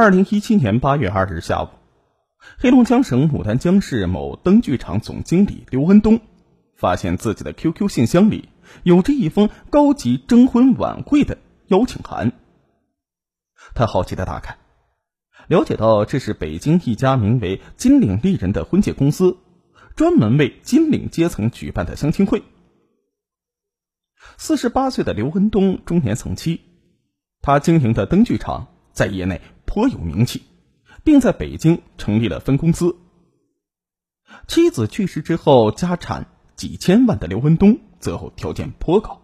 二零一七年八月二日下午，黑龙江省牡丹江市某灯具厂总经理刘文东发现自己的 QQ 信箱里有着一封高级征婚晚会的邀请函。他好奇的打开，了解到这是北京一家名为“金领丽人”的婚介公司，专门为金领阶层举办的相亲会。四十八岁的刘文东中年丧妻，他经营的灯具厂在业内。颇有名气，并在北京成立了分公司。妻子去世之后，家产几千万的刘文东择偶条件颇高，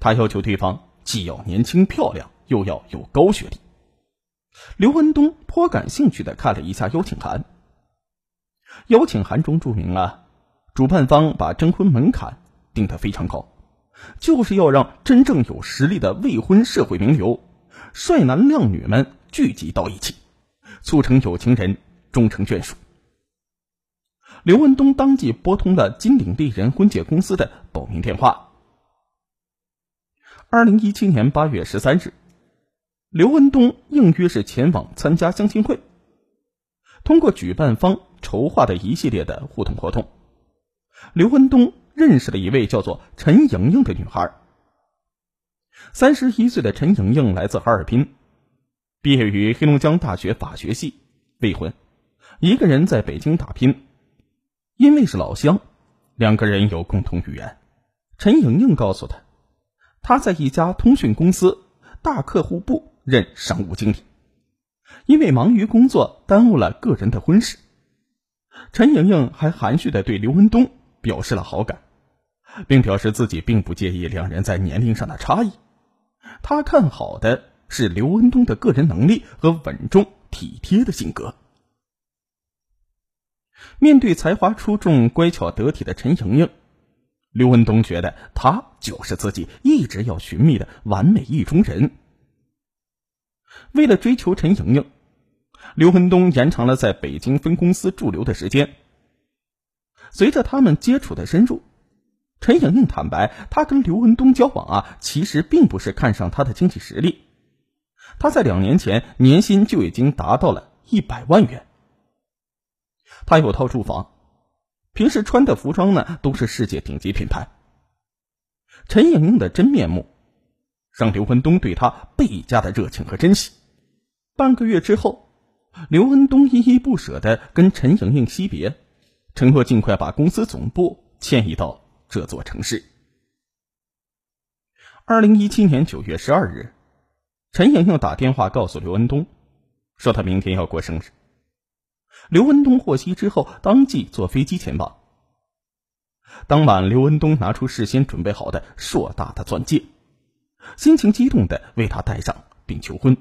他要求对方既要年轻漂亮，又要有高学历。刘文东颇感兴趣的看了一下邀请函，邀请函中注明了，主办方把征婚门槛定得非常高，就是要让真正有实力的未婚社会名流、帅男靓女们。聚集到一起，促成有情人终成眷属。刘文东当即拨通了金领丽人婚介公司的报名电话。二零一七年八月十三日，刘文东应约是前往参加相亲会。通过举办方筹划的一系列的互动活动，刘文东认识了一位叫做陈莹莹的女孩。三十一岁的陈莹莹来自哈尔滨。毕业于黑龙江大学法学系，未婚，一个人在北京打拼。因为是老乡，两个人有共同语言。陈莹莹告诉他，他在一家通讯公司大客户部任商务经理，因为忙于工作耽误了个人的婚事。陈莹莹还含蓄的对刘文东表示了好感，并表示自己并不介意两人在年龄上的差异。他看好的。是刘文东的个人能力和稳重体贴的性格。面对才华出众、乖巧得体的陈莹莹，刘文东觉得她就是自己一直要寻觅的完美意中人。为了追求陈莹莹，刘文东延长了在北京分公司驻留的时间。随着他们接触的深入，陈莹莹坦白，她跟刘文东交往啊，其实并不是看上他的经济实力。他在两年前年薪就已经达到了一百万元。他有套住房，平时穿的服装呢都是世界顶级品牌。陈莹莹的真面目，让刘文东对她倍加的热情和珍惜。半个月之后，刘文东依依不舍的跟陈莹莹惜别，承诺尽快把公司总部迁移到这座城市。二零一七年九月十二日。陈莹莹打电话告诉刘文东，说他明天要过生日。刘文东获悉之后，当即坐飞机前往。当晚，刘文东拿出事先准备好的硕大的钻戒，心情激动的为他戴上并求婚。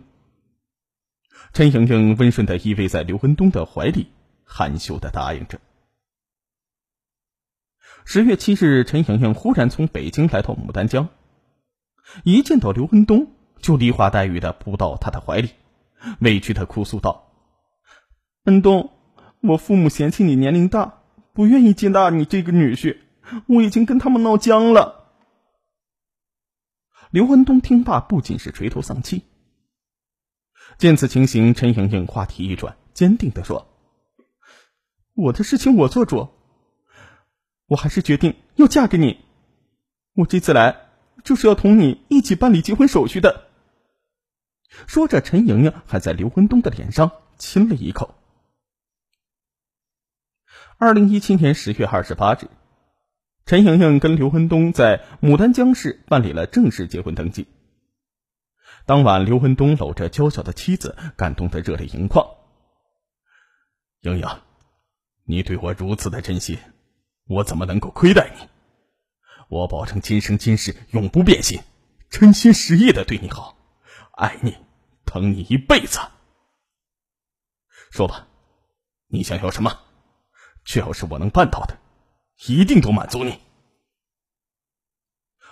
陈莹莹温顺的依偎在刘文东的怀里，含羞的答应着。十月七日，陈莹莹忽然从北京来到牡丹江，一见到刘文东。就梨花带雨的扑到他的怀里，委屈的哭诉道：“恩东，我父母嫌弃你年龄大，不愿意接纳你这个女婿，我已经跟他们闹僵了。”刘文东听罢，不仅是垂头丧气。见此情形，陈莹莹话题一转，坚定的说：“我的事情我做主，我还是决定要嫁给你。我这次来就是要同你一起办理结婚手续的。”说着，陈莹莹还在刘文东的脸上亲了一口。二零一七年十月二十八日，陈莹莹跟刘文东在牡丹江市办理了正式结婚登记。当晚，刘文东搂着娇小的妻子，感动的热泪盈眶。莹莹，你对我如此的真心，我怎么能够亏待你？我保证今生今世永不变心，真心实意的对你好。爱你，疼你一辈子。说吧，你想要什么？只要是我能办到的，一定都满足你。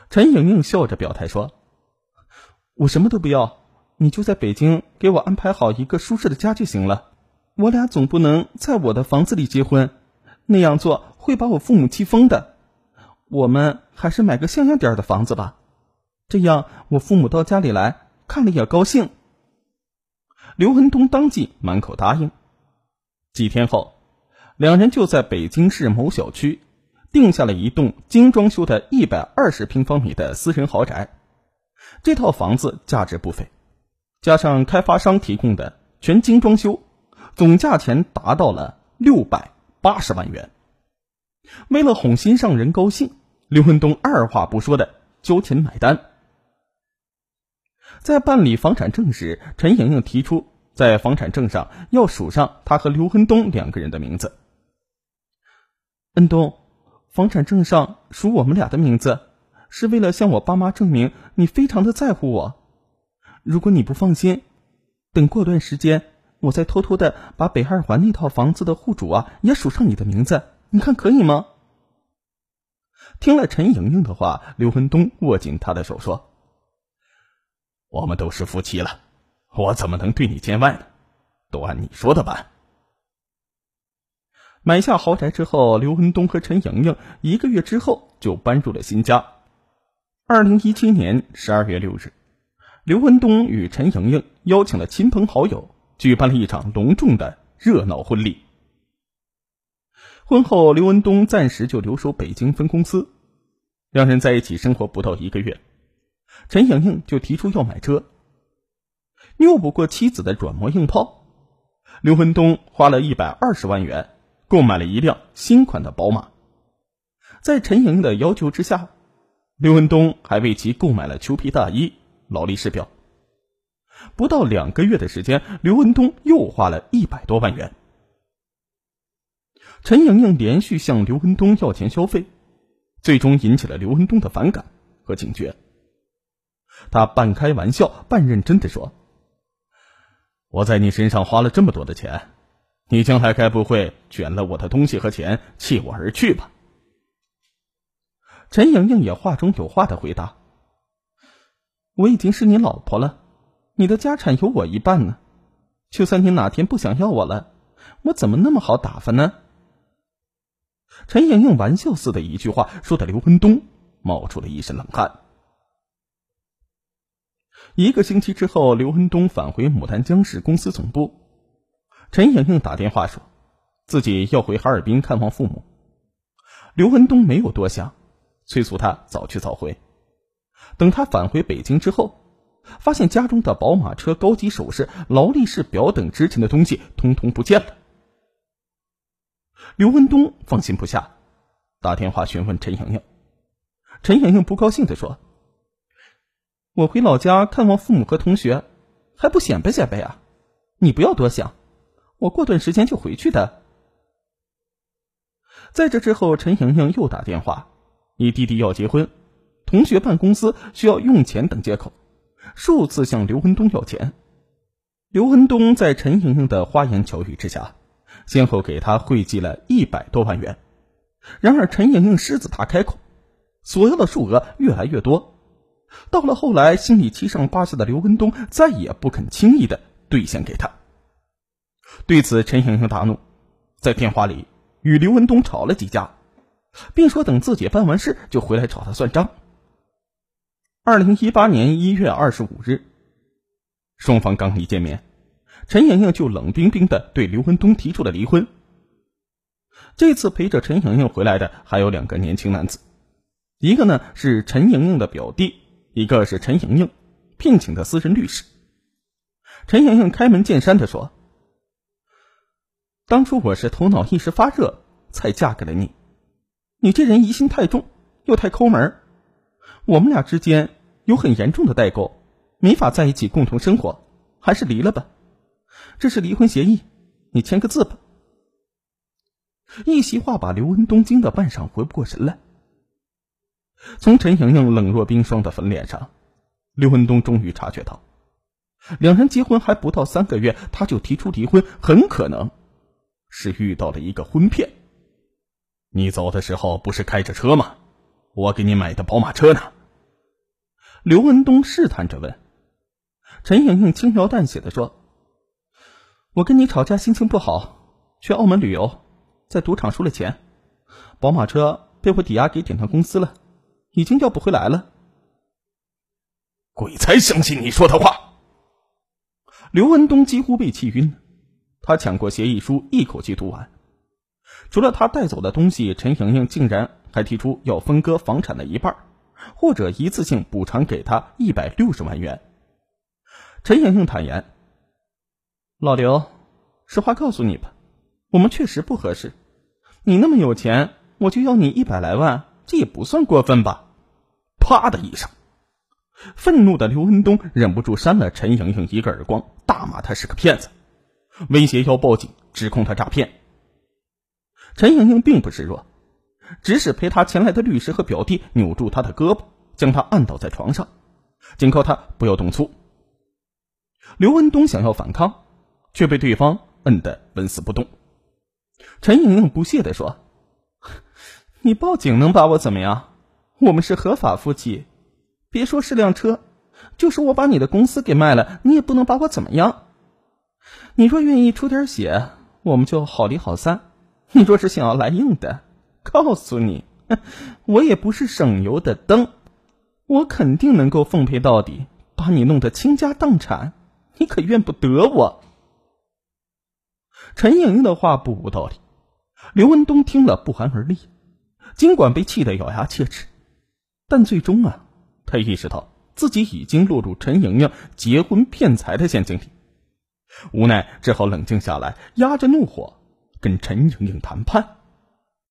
陈莹莹笑着表态说：“我什么都不要，你就在北京给我安排好一个舒适的家就行了。我俩总不能在我的房子里结婚，那样做会把我父母气疯的。我们还是买个像样点的房子吧，这样我父母到家里来。”看了也高兴。刘文东当即满口答应。几天后，两人就在北京市某小区定下了一栋精装修的一百二十平方米的私人豪宅。这套房子价值不菲，加上开发商提供的全精装修，总价钱达到了六百八十万元。为了哄心上人高兴，刘文东二话不说的交钱买单。在办理房产证时，陈莹莹提出在房产证上要署上她和刘文东两个人的名字。恩东，房产证上署我们俩的名字，是为了向我爸妈证明你非常的在乎我。如果你不放心，等过段时间，我再偷偷的把北二环那套房子的户主啊也署上你的名字，你看可以吗？听了陈莹莹的话，刘文东握紧她的手说。我们都是夫妻了，我怎么能对你见外呢？都按你说的办。买下豪宅之后，刘文东和陈莹莹一个月之后就搬入了新家。二零一七年十二月六日，刘文东与陈莹莹邀请了亲朋好友，举办了一场隆重的热闹婚礼。婚后，刘文东暂时就留守北京分公司，两人在一起生活不到一个月。陈莹莹就提出要买车，拗不过妻子的软磨硬泡，刘文东花了一百二十万元购买了一辆新款的宝马。在陈莹莹的要求之下，刘文东还为其购买了裘皮大衣、劳力士表。不到两个月的时间，刘文东又花了一百多万元。陈莹莹连续向刘文东要钱消费，最终引起了刘文东的反感和警觉。他半开玩笑半认真的说：“我在你身上花了这么多的钱，你将来该不会卷了我的东西和钱弃我而去吧？”陈莹莹也话中有话的回答：“我已经是你老婆了，你的家产有我一半呢。就算你哪天不想要我了，我怎么那么好打发呢？”陈莹莹玩笑似的一句话，说的刘文东冒出了一身冷汗。一个星期之后，刘文东返回牡丹江市公司总部。陈莹莹打电话说，自己要回哈尔滨看望父母。刘文东没有多想，催促他早去早回。等他返回北京之后，发现家中的宝马车、高级首饰、劳力士表等值钱的东西通通不见了。刘文东放心不下，打电话询问陈莹莹。陈莹莹不高兴的说。我回老家看望父母和同学，还不显摆显摆啊？你不要多想，我过段时间就回去的。在这之后，陈莹莹又打电话，以弟弟要结婚、同学办公司需要用钱等借口，数次向刘文东要钱。刘文东在陈莹莹的花言巧语之下，先后给他汇集了一百多万元。然而，陈莹莹狮子大开口，索要的数额越来越多。到了后来，心里七上八下的刘文东再也不肯轻易的兑现给他。对此，陈莹莹大怒，在电话里与刘文东吵了几架，并说等自己办完事就回来找他算账。二零一八年一月二十五日，双方刚一见面，陈莹莹就冷冰冰的对刘文东提出了离婚。这次陪着陈莹莹回来的还有两个年轻男子，一个呢是陈莹莹的表弟。一个是陈莹莹聘请的私人律师。陈莹莹开门见山的说：“当初我是头脑一时发热才嫁给了你，你这人疑心太重，又太抠门我们俩之间有很严重的代沟，没法在一起共同生活，还是离了吧。这是离婚协议，你签个字吧。”一席话把刘文东惊得半晌回不过神来。从陈莹莹冷若冰霜的粉脸上，刘文东终于察觉到，两人结婚还不到三个月，他就提出离婚，很可能是遇到了一个婚骗。你走的时候不是开着车吗？我给你买的宝马车呢？刘文东试探着问。陈莹莹轻描淡写的说：“我跟你吵架，心情不好，去澳门旅游，在赌场输了钱，宝马车被我抵押给典当公司了。”已经要不回来了。鬼才相信你说的话！刘文东几乎被气晕了，他抢过协议书，一口气读完。除了他带走的东西，陈莹莹竟然还提出要分割房产的一半，或者一次性补偿给他一百六十万元。陈莹莹坦言：“老刘，实话告诉你吧，我们确实不合适。你那么有钱，我就要你一百来万，这也不算过分吧？”啪的一声。愤怒的刘文东忍不住扇了陈莹莹一个耳光，大骂她是个骗子，威胁要报警指控她诈骗。陈莹莹并不示弱，指使陪她前来的律师和表弟扭住她的胳膊，将她按倒在床上，警告她不要动粗。刘文东想要反抗，却被对方摁得纹丝不动。陈莹莹不屑地说：“你报警能把我怎么样？我们是合法夫妻。”别说是辆车，就是我把你的公司给卖了，你也不能把我怎么样。你若愿意出点血，我们就好离好散；你若是想要来硬的，告诉你，我也不是省油的灯，我肯定能够奉陪到底，把你弄得倾家荡产，你可怨不得我。陈莹莹的话不无道理，刘文东听了不寒而栗，尽管被气得咬牙切齿，但最终啊。他意识到自己已经落入陈莹莹结婚骗财的陷阱里，无奈只好冷静下来，压着怒火跟陈莹莹谈判。